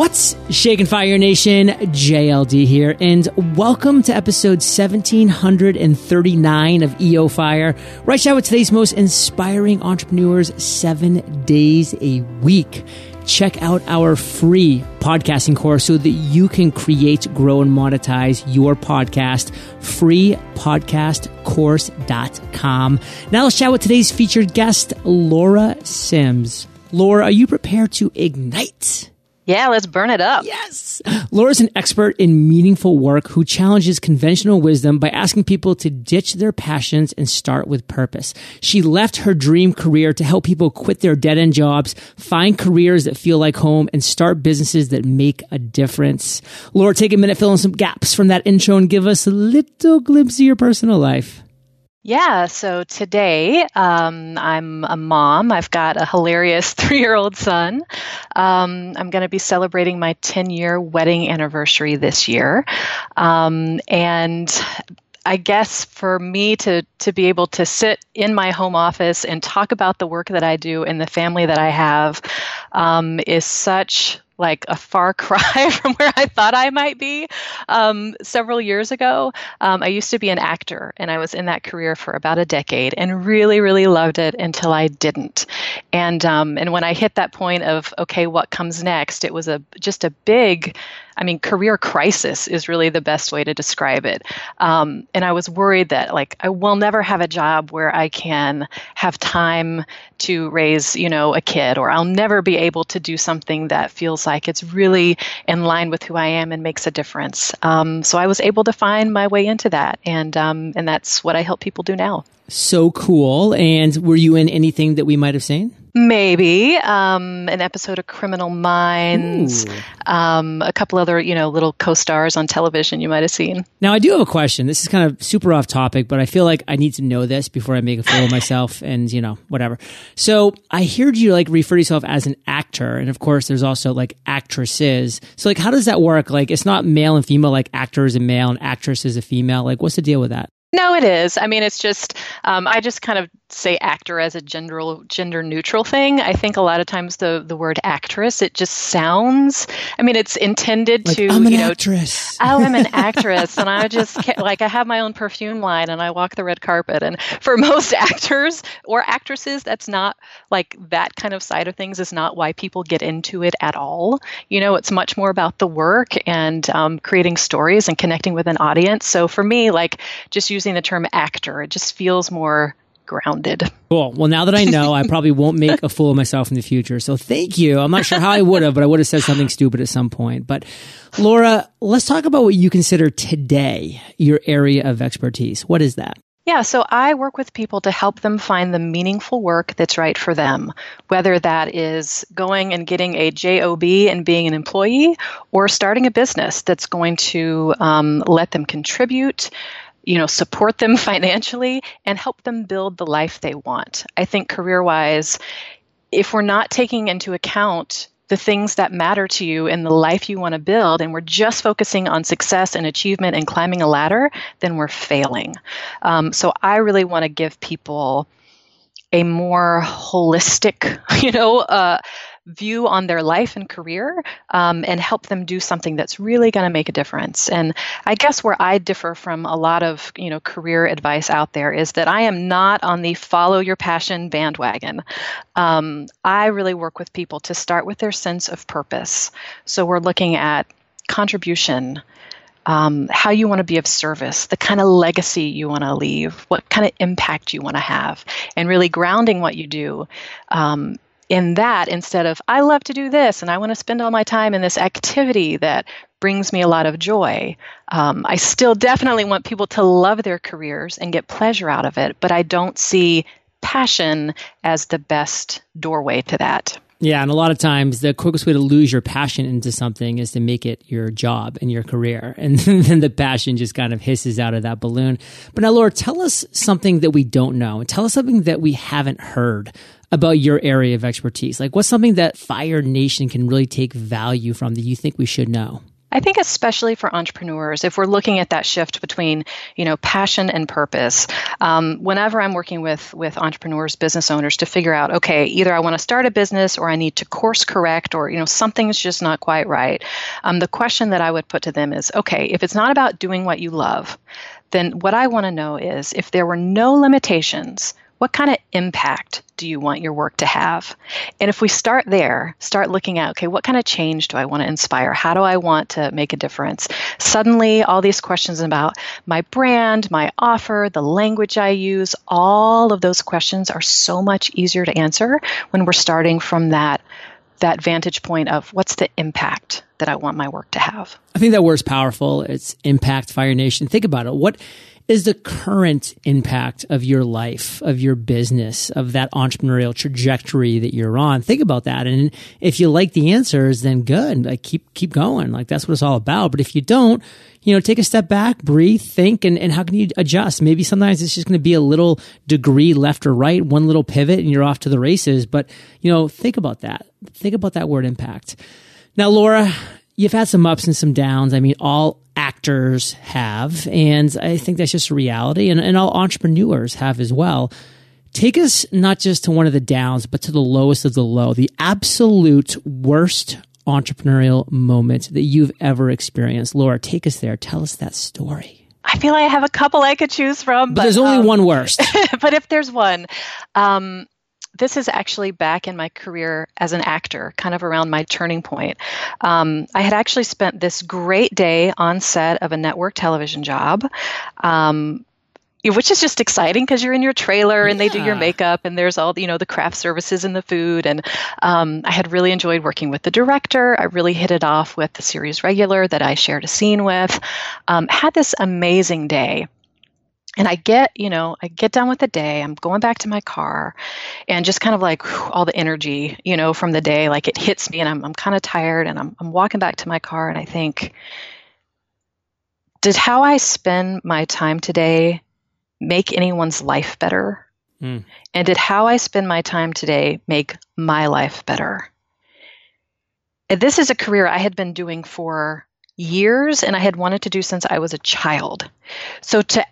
What's shaking Fire Nation? JLD here, and welcome to episode 1739 of EO Fire, right now with today's most inspiring entrepreneurs seven days a week. Check out our free podcasting course so that you can create, grow, and monetize your podcast. Freepodcastcourse.com. Now let's chat with today's featured guest, Laura Simms. Laura, are you prepared to ignite? Yeah, let's burn it up. Yes. Laura's an expert in meaningful work who challenges conventional wisdom by asking people to ditch their passions and start with purpose. She left her dream career to help people quit their dead end jobs, find careers that feel like home, and start businesses that make a difference. Laura, take a minute, fill in some gaps from that intro and give us a little glimpse of your personal life. Yeah, so today um, I'm a mom. I've got a hilarious three year old son. Um, I'm going to be celebrating my 10 year wedding anniversary this year. Um, and I guess for me to to be able to sit in my home office and talk about the work that I do and the family that I have um, is such like a far cry from where I thought I might be um, several years ago. Um, I used to be an actor, and I was in that career for about a decade, and really, really loved it until I didn't. And um, and when I hit that point of okay, what comes next? It was a just a big I mean, career crisis is really the best way to describe it. Um, and I was worried that, like, I will never have a job where I can have time to raise, you know, a kid, or I'll never be able to do something that feels like it's really in line with who I am and makes a difference. Um, so I was able to find my way into that, and um, and that's what I help people do now. So cool. And were you in anything that we might have seen? Maybe um, an episode of Criminal Minds, um, a couple other you know little co-stars on television you might have seen. Now I do have a question. This is kind of super off topic, but I feel like I need to know this before I make a fool of myself, and you know whatever. So I heard you like refer to yourself as an actor, and of course there's also like actresses. So like how does that work? Like it's not male and female, like actor is a male and actress is a female. Like what's the deal with that? No, it is. I mean, it's just um, I just kind of say actor as a gender gender neutral thing. I think a lot of times the the word actress it just sounds. I mean, it's intended like, to. I'm an you know, actress. oh, I'm an actress, and I just like I have my own perfume line, and I walk the red carpet. And for most actors or actresses, that's not like that kind of side of things is not why people get into it at all. You know, it's much more about the work and um, creating stories and connecting with an audience. So for me, like just using the term actor, it just feels more grounded. Cool. Well, now that I know, I probably won't make a fool of myself in the future. So thank you. I'm not sure how I would have, but I would have said something stupid at some point. But Laura, let's talk about what you consider today your area of expertise. What is that? Yeah, so I work with people to help them find the meaningful work that's right for them, whether that is going and getting a JOB and being an employee or starting a business that's going to um, let them contribute, you know support them financially and help them build the life they want. I think career wise if we're not taking into account the things that matter to you in the life you want to build and we're just focusing on success and achievement and climbing a ladder then we're failing. Um, so i really want to give people a more holistic you know uh, view on their life and career um, and help them do something that's really going to make a difference. And I guess where I differ from a lot of you know career advice out there is that I am not on the follow your passion bandwagon. Um, I really work with people to start with their sense of purpose. So we're looking at contribution. Um, how you want to be of service, the kind of legacy you want to leave, what kind of impact you want to have, and really grounding what you do um, in that instead of I love to do this and I want to spend all my time in this activity that brings me a lot of joy. Um, I still definitely want people to love their careers and get pleasure out of it, but I don't see passion as the best doorway to that. Yeah, and a lot of times the quickest way to lose your passion into something is to make it your job and your career. And then the passion just kind of hisses out of that balloon. But now, Laura, tell us something that we don't know. Tell us something that we haven't heard about your area of expertise. Like, what's something that Fire Nation can really take value from that you think we should know? I think especially for entrepreneurs, if we're looking at that shift between, you know, passion and purpose, um, whenever I'm working with with entrepreneurs, business owners, to figure out, okay, either I want to start a business or I need to course correct, or you know, something's just not quite right. Um, the question that I would put to them is, okay, if it's not about doing what you love, then what I want to know is if there were no limitations, what kind of impact do you want your work to have? And if we start there, start looking at, okay, what kind of change do I want to inspire? How do I want to make a difference? Suddenly, all these questions about my brand, my offer, the language I use, all of those questions are so much easier to answer when we're starting from that that vantage point of what's the impact that I want my work to have. I think that word's powerful. It's impact Fire Nation. Think about it. What is the current impact of your life, of your business, of that entrepreneurial trajectory that you're on? Think about that. And if you like the answers, then good. Like keep, keep going. Like that's what it's all about. But if you don't, you know, take a step back, breathe, think, and, and how can you adjust? Maybe sometimes it's just going to be a little degree left or right, one little pivot and you're off to the races. But, you know, think about that. Think about that word impact. Now, Laura, you've had some ups and some downs. I mean, all actors have, and I think that's just a reality, and, and all entrepreneurs have as well. Take us not just to one of the downs, but to the lowest of the low, the absolute worst entrepreneurial moment that you've ever experienced. Laura, take us there. Tell us that story. I feel like I have a couple I could choose from, but, but there's only um, one worst. but if there's one, um, this is actually back in my career as an actor, kind of around my turning point. Um, I had actually spent this great day on set of a network television job. Um, which is just exciting because you're in your trailer and yeah. they do your makeup and there's all you know the craft services and the food and um, i had really enjoyed working with the director i really hit it off with the series regular that i shared a scene with um, had this amazing day and I get, you know, I get done with the day. I'm going back to my car and just kind of like whew, all the energy, you know, from the day, like it hits me and I'm, I'm kind of tired and I'm, I'm walking back to my car and I think, did how I spend my time today make anyone's life better? Mm. And did how I spend my time today make my life better? And this is a career I had been doing for years and I had wanted to do since I was a child. So to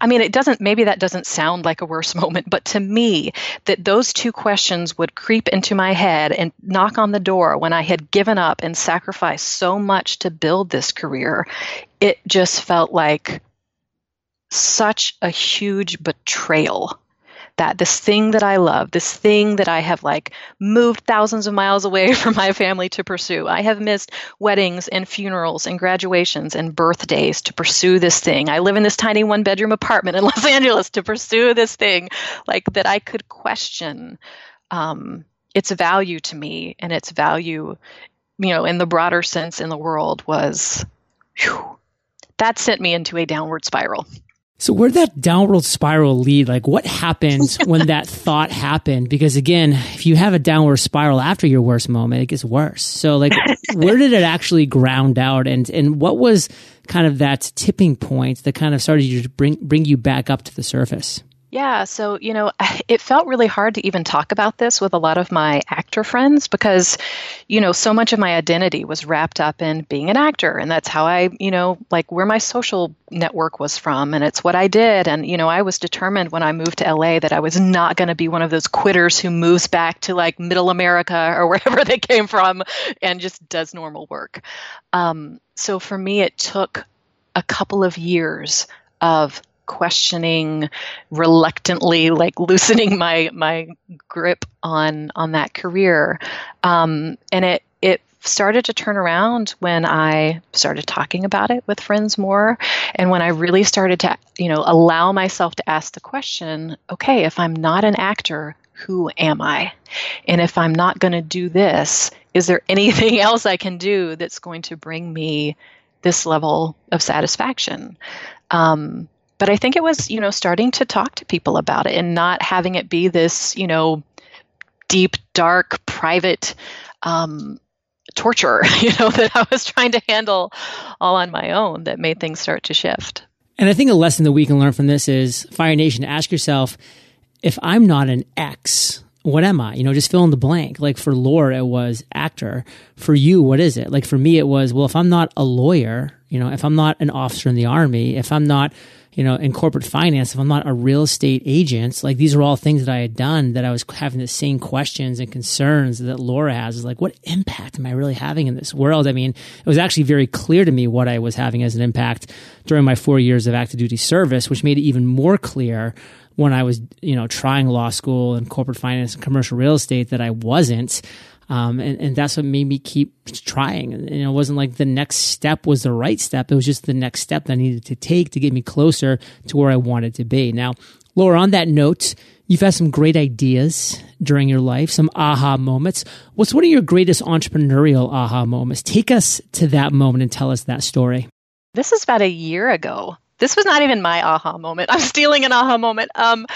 I mean, it doesn't, maybe that doesn't sound like a worse moment, but to me, that those two questions would creep into my head and knock on the door when I had given up and sacrificed so much to build this career, it just felt like such a huge betrayal that this thing that I love, this thing that I have like moved thousands of miles away from my family to pursue. I have missed weddings and funerals and graduations and birthdays to pursue this thing. I live in this tiny one bedroom apartment in Los Angeles to pursue this thing, like that I could question um, its value to me and its value, you know, in the broader sense in the world was. Whew, that sent me into a downward spiral. So where did that downward spiral lead? Like what happened when that thought happened? Because again, if you have a downward spiral after your worst moment, it gets worse. So like where did it actually ground out and and what was kind of that tipping point that kind of started to bring bring you back up to the surface? Yeah, so, you know, it felt really hard to even talk about this with a lot of my actor friends because, you know, so much of my identity was wrapped up in being an actor. And that's how I, you know, like where my social network was from. And it's what I did. And, you know, I was determined when I moved to LA that I was not going to be one of those quitters who moves back to like middle America or wherever they came from and just does normal work. Um, so for me, it took a couple of years of questioning reluctantly like loosening my my grip on on that career. Um, and it it started to turn around when I started talking about it with friends more and when I really started to you know allow myself to ask the question okay if I'm not an actor who am I? And if I'm not going to do this is there anything else I can do that's going to bring me this level of satisfaction? Um, but I think it was, you know, starting to talk to people about it and not having it be this, you know, deep, dark, private um, torture, you know, that I was trying to handle all on my own that made things start to shift. And I think a lesson that we can learn from this is Fire Nation, ask yourself if I'm not an X, what am I? You know, just fill in the blank. Like for Laura, it was actor. For you, what is it? Like for me, it was, well, if I'm not a lawyer, you know, if I'm not an officer in the army, if I'm not, you know, in corporate finance, if I'm not a real estate agent, like these are all things that I had done that I was having the same questions and concerns that Laura has is like, what impact am I really having in this world? I mean, it was actually very clear to me what I was having as an impact during my four years of active duty service, which made it even more clear when I was, you know, trying law school and corporate finance and commercial real estate that I wasn't. Um, and, and that's what made me keep trying. And, it wasn't like the next step was the right step. It was just the next step that I needed to take to get me closer to where I wanted to be. Now, Laura, on that note, you've had some great ideas during your life, some aha moments. What's one of your greatest entrepreneurial aha moments? Take us to that moment and tell us that story. This is about a year ago this was not even my aha moment. I'm stealing an aha moment. Um,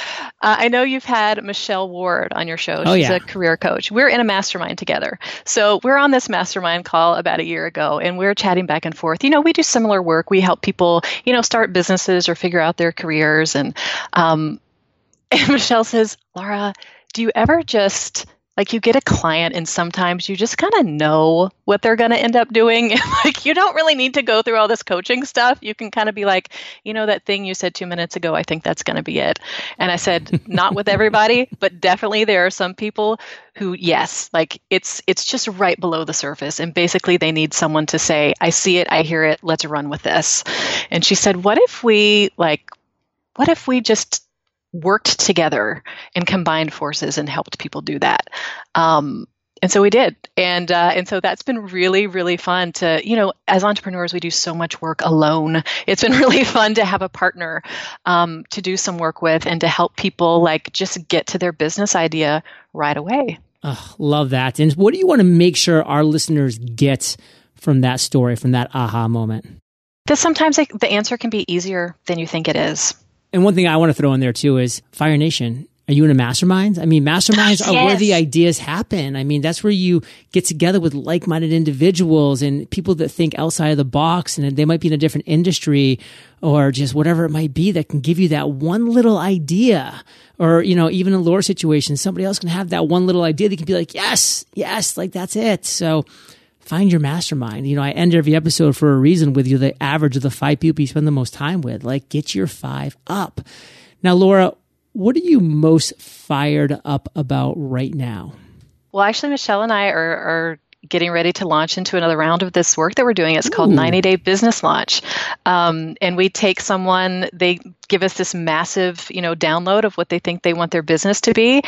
uh, I know you've had Michelle Ward on your show. Oh, She's yeah. a career coach. We're in a mastermind together. So we're on this mastermind call about a year ago, and we're chatting back and forth. You know, we do similar work. We help people, you know, start businesses or figure out their careers. And, um, and Michelle says, Laura, do you ever just like you get a client and sometimes you just kind of know what they're going to end up doing. Like you don't really need to go through all this coaching stuff. You can kind of be like you know that thing you said 2 minutes ago? I think that's going to be it. And i said not with everybody but definitely there are some people who yes like it's it's just right below the surface. And basically they need someone to say i see it i hear it let's run with this. And she said what if we like what if we just worked together and combined forces and helped people do that. Um, and so we did, and uh, and so that's been really really fun to you know as entrepreneurs we do so much work alone. It's been really fun to have a partner um, to do some work with and to help people like just get to their business idea right away. Oh, love that. And what do you want to make sure our listeners get from that story, from that aha moment? That sometimes like, the answer can be easier than you think it is. And one thing I want to throw in there too is Fire Nation. Are you in a mastermind? I mean, masterminds are where the ideas happen. I mean, that's where you get together with like-minded individuals and people that think outside of the box and they might be in a different industry or just whatever it might be that can give you that one little idea. Or, you know, even in lower situations, somebody else can have that one little idea. They can be like, yes, yes, like that's it. So, find your mastermind. You know, I end every episode for a reason with you, the average of the five people you spend the most time with. Like, get your five up. Now, Laura, what are you most fired up about right now? Well, actually, Michelle and I are, are getting ready to launch into another round of this work that we're doing. It's called 90 Day Business Launch. Um, and we take someone, they give us this massive, you know, download of what they think they want their business to be.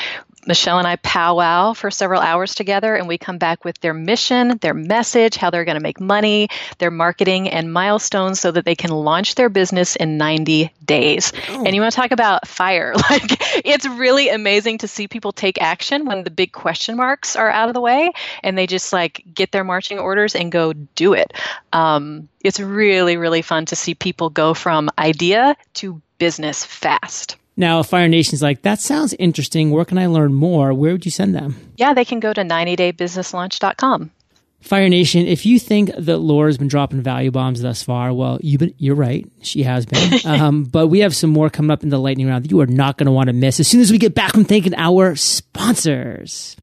Michelle and I powwow for several hours together, and we come back with their mission, their message, how they're going to make money, their marketing, and milestones so that they can launch their business in 90 days. Oh. And you want to talk about fire? Like, it's really amazing to see people take action when the big question marks are out of the way and they just like get their marching orders and go do it. Um, it's really, really fun to see people go from idea to business fast. Now, Fire Nation's like, that sounds interesting. Where can I learn more? Where would you send them? Yeah, they can go to 90daybusinesslaunch.com. Fire Nation, if you think that Laura's been dropping value bombs thus far, well, you've been, you're right. She has been. um, but we have some more coming up in the lightning round that you are not going to want to miss as soon as we get back from thanking our sponsors.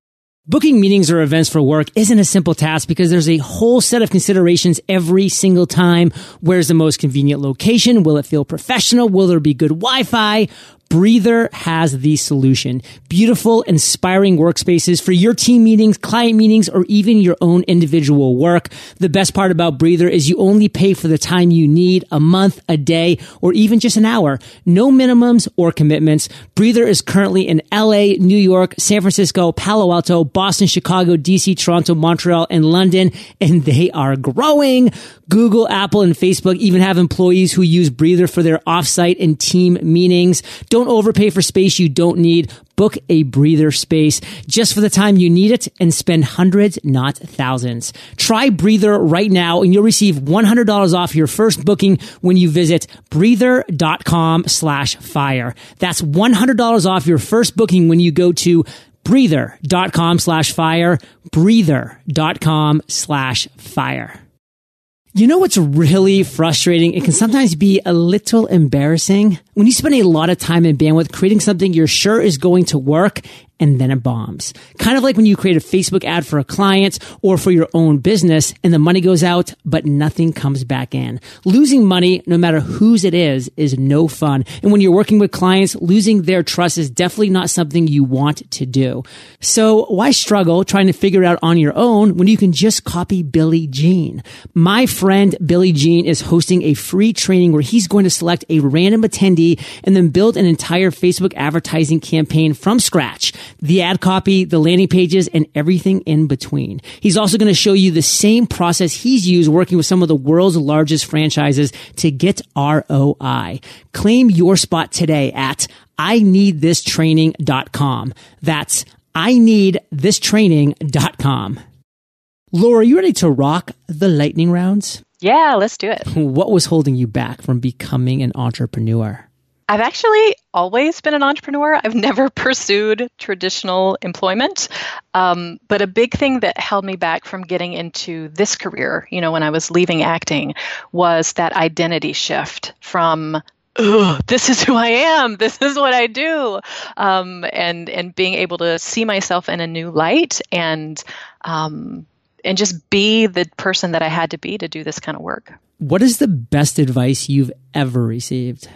Booking meetings or events for work isn't a simple task because there's a whole set of considerations every single time. Where's the most convenient location? Will it feel professional? Will there be good Wi-Fi? Breather has the solution. Beautiful, inspiring workspaces for your team meetings, client meetings, or even your own individual work. The best part about Breather is you only pay for the time you need, a month, a day, or even just an hour. No minimums or commitments. Breather is currently in LA, New York, San Francisco, Palo Alto, Boston, Chicago, DC, Toronto, Montreal, and London, and they are growing. Google, Apple, and Facebook even have employees who use Breather for their offsite and team meetings. Don't overpay for space you don't need. Book a breather space just for the time you need it and spend hundreds, not thousands. Try Breather right now and you'll receive $100 off your first booking when you visit breather.com slash fire. That's $100 off your first booking when you go to breather.com slash fire, breather.com slash fire. You know what's really frustrating? It can sometimes be a little embarrassing when you spend a lot of time and bandwidth creating something you're sure is going to work and then it bombs. Kind of like when you create a Facebook ad for a client or for your own business and the money goes out, but nothing comes back in. Losing money, no matter whose it is, is no fun. And when you're working with clients, losing their trust is definitely not something you want to do. So why struggle trying to figure out on your own when you can just copy Billy Gene? My friend Billy Gene is hosting a free training where he's going to select a random attendee and then build an entire Facebook advertising campaign from scratch the ad copy, the landing pages, and everything in between. He's also going to show you the same process he's used working with some of the world's largest franchises to get ROI. Claim your spot today at I need this training.com. That's I need this training.com. Laura, are you ready to rock the lightning rounds? Yeah, let's do it. What was holding you back from becoming an entrepreneur? I've actually always been an entrepreneur. I've never pursued traditional employment. Um, but a big thing that held me back from getting into this career, you know, when I was leaving acting, was that identity shift from this is who I am. This is what I do, um, and and being able to see myself in a new light and um, and just be the person that I had to be to do this kind of work. What is the best advice you've ever received?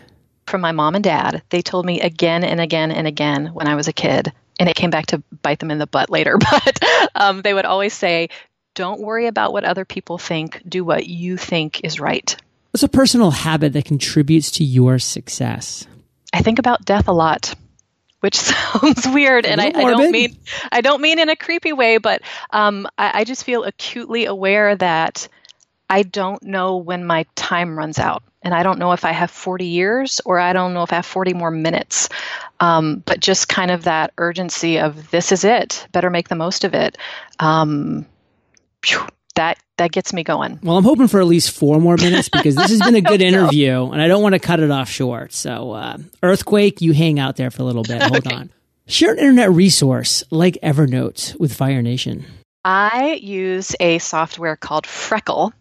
From my mom and dad. They told me again and again and again when I was a kid, and it came back to bite them in the butt later, but um, they would always say, Don't worry about what other people think, do what you think is right. What's a personal habit that contributes to your success? I think about death a lot which sounds weird and I, I, don't mean i don't mean in a creepy way but um, I, I, just feel acutely aware that i don't know when my time runs out and I don't know if I have 40 years or I don't know if I have 40 more minutes. Um, but just kind of that urgency of this is it, better make the most of it. Um, that that gets me going. Well, I'm hoping for at least four more minutes because this has been a good interview, and I don't want to cut it off short. So, uh, earthquake, you hang out there for a little bit. Hold okay. on. Share an internet resource like Evernote with Fire Nation. I use a software called Freckle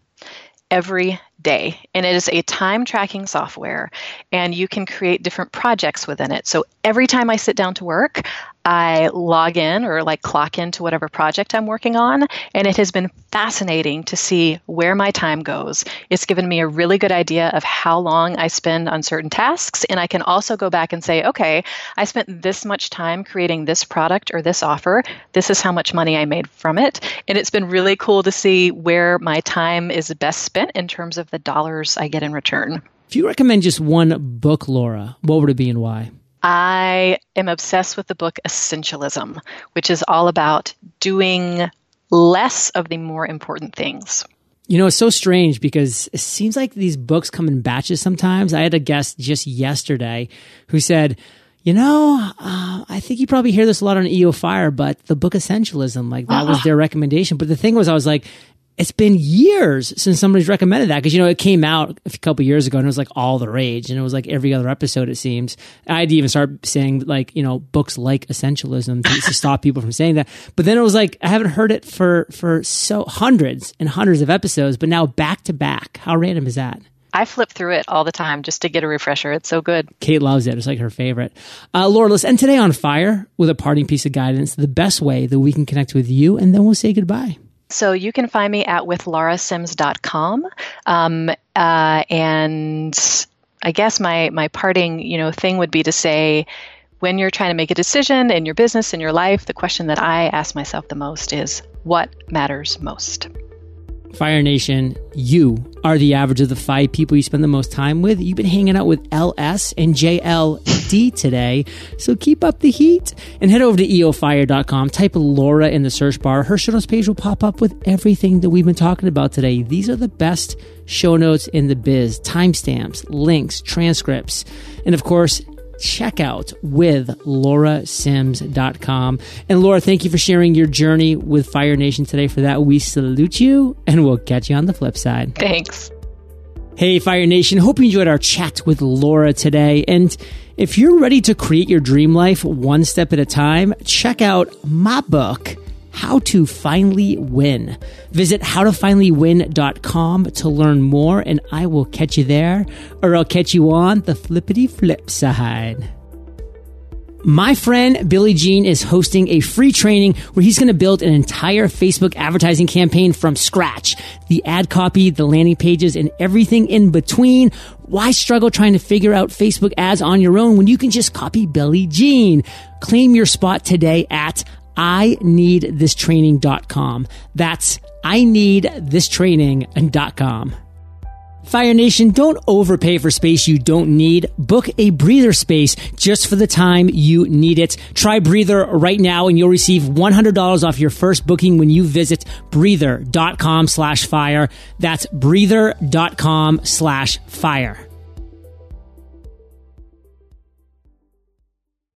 every day. And it is a time tracking software and you can create different projects within it. So every time i sit down to work I log in or like clock into whatever project I'm working on, and it has been fascinating to see where my time goes. It's given me a really good idea of how long I spend on certain tasks, and I can also go back and say, okay, I spent this much time creating this product or this offer. This is how much money I made from it. And it's been really cool to see where my time is best spent in terms of the dollars I get in return. If you recommend just one book, Laura, what would it be and why? I am obsessed with the book Essentialism, which is all about doing less of the more important things. You know, it's so strange because it seems like these books come in batches sometimes. I had a guest just yesterday who said, you know, uh, I think you probably hear this a lot on EO Fire, but the book Essentialism, like that was their recommendation. But the thing was, I was like, it's been years since somebody's recommended that because you know it came out a couple years ago and it was like all the rage and it was like every other episode it seems i'd even start saying like you know books like essentialism to, to stop people from saying that but then it was like i haven't heard it for for so hundreds and hundreds of episodes but now back to back how random is that I flip through it all the time just to get a refresher. It's so good. Kate loves it. It's like her favorite. Uh, Laura, let's end today on fire with a parting piece of guidance, the best way that we can connect with you, and then we'll say goodbye. So you can find me at withlaurasimms.com. Um, uh, and I guess my, my parting, you know, thing would be to say, when you're trying to make a decision in your business, in your life, the question that I ask myself the most is, what matters most? Fire Nation, you are the average of the five people you spend the most time with. You've been hanging out with LS and JLD today, so keep up the heat and head over to eofire.com. Type Laura in the search bar. Her show notes page will pop up with everything that we've been talking about today. These are the best show notes in the biz timestamps, links, transcripts, and of course, check out with laurasimms.com. And Laura, thank you for sharing your journey with Fire Nation today. For that, we salute you and we'll catch you on the flip side. Thanks. Hey, Fire Nation. Hope you enjoyed our chat with Laura today. And if you're ready to create your dream life one step at a time, check out my book how to finally win. Visit howtofinallywin.com to learn more and I will catch you there or I'll catch you on the flippity flip side. My friend Billy Gene is hosting a free training where he's going to build an entire Facebook advertising campaign from scratch. The ad copy, the landing pages, and everything in between. Why struggle trying to figure out Facebook ads on your own when you can just copy Billy Gene? Claim your spot today at I need this training.com. That's I need this training.com. Fire Nation, don't overpay for space you don't need. Book a breather space just for the time you need it. Try breather right now and you'll receive $100 off your first booking when you visit breather.com slash fire. That's breather.com slash fire.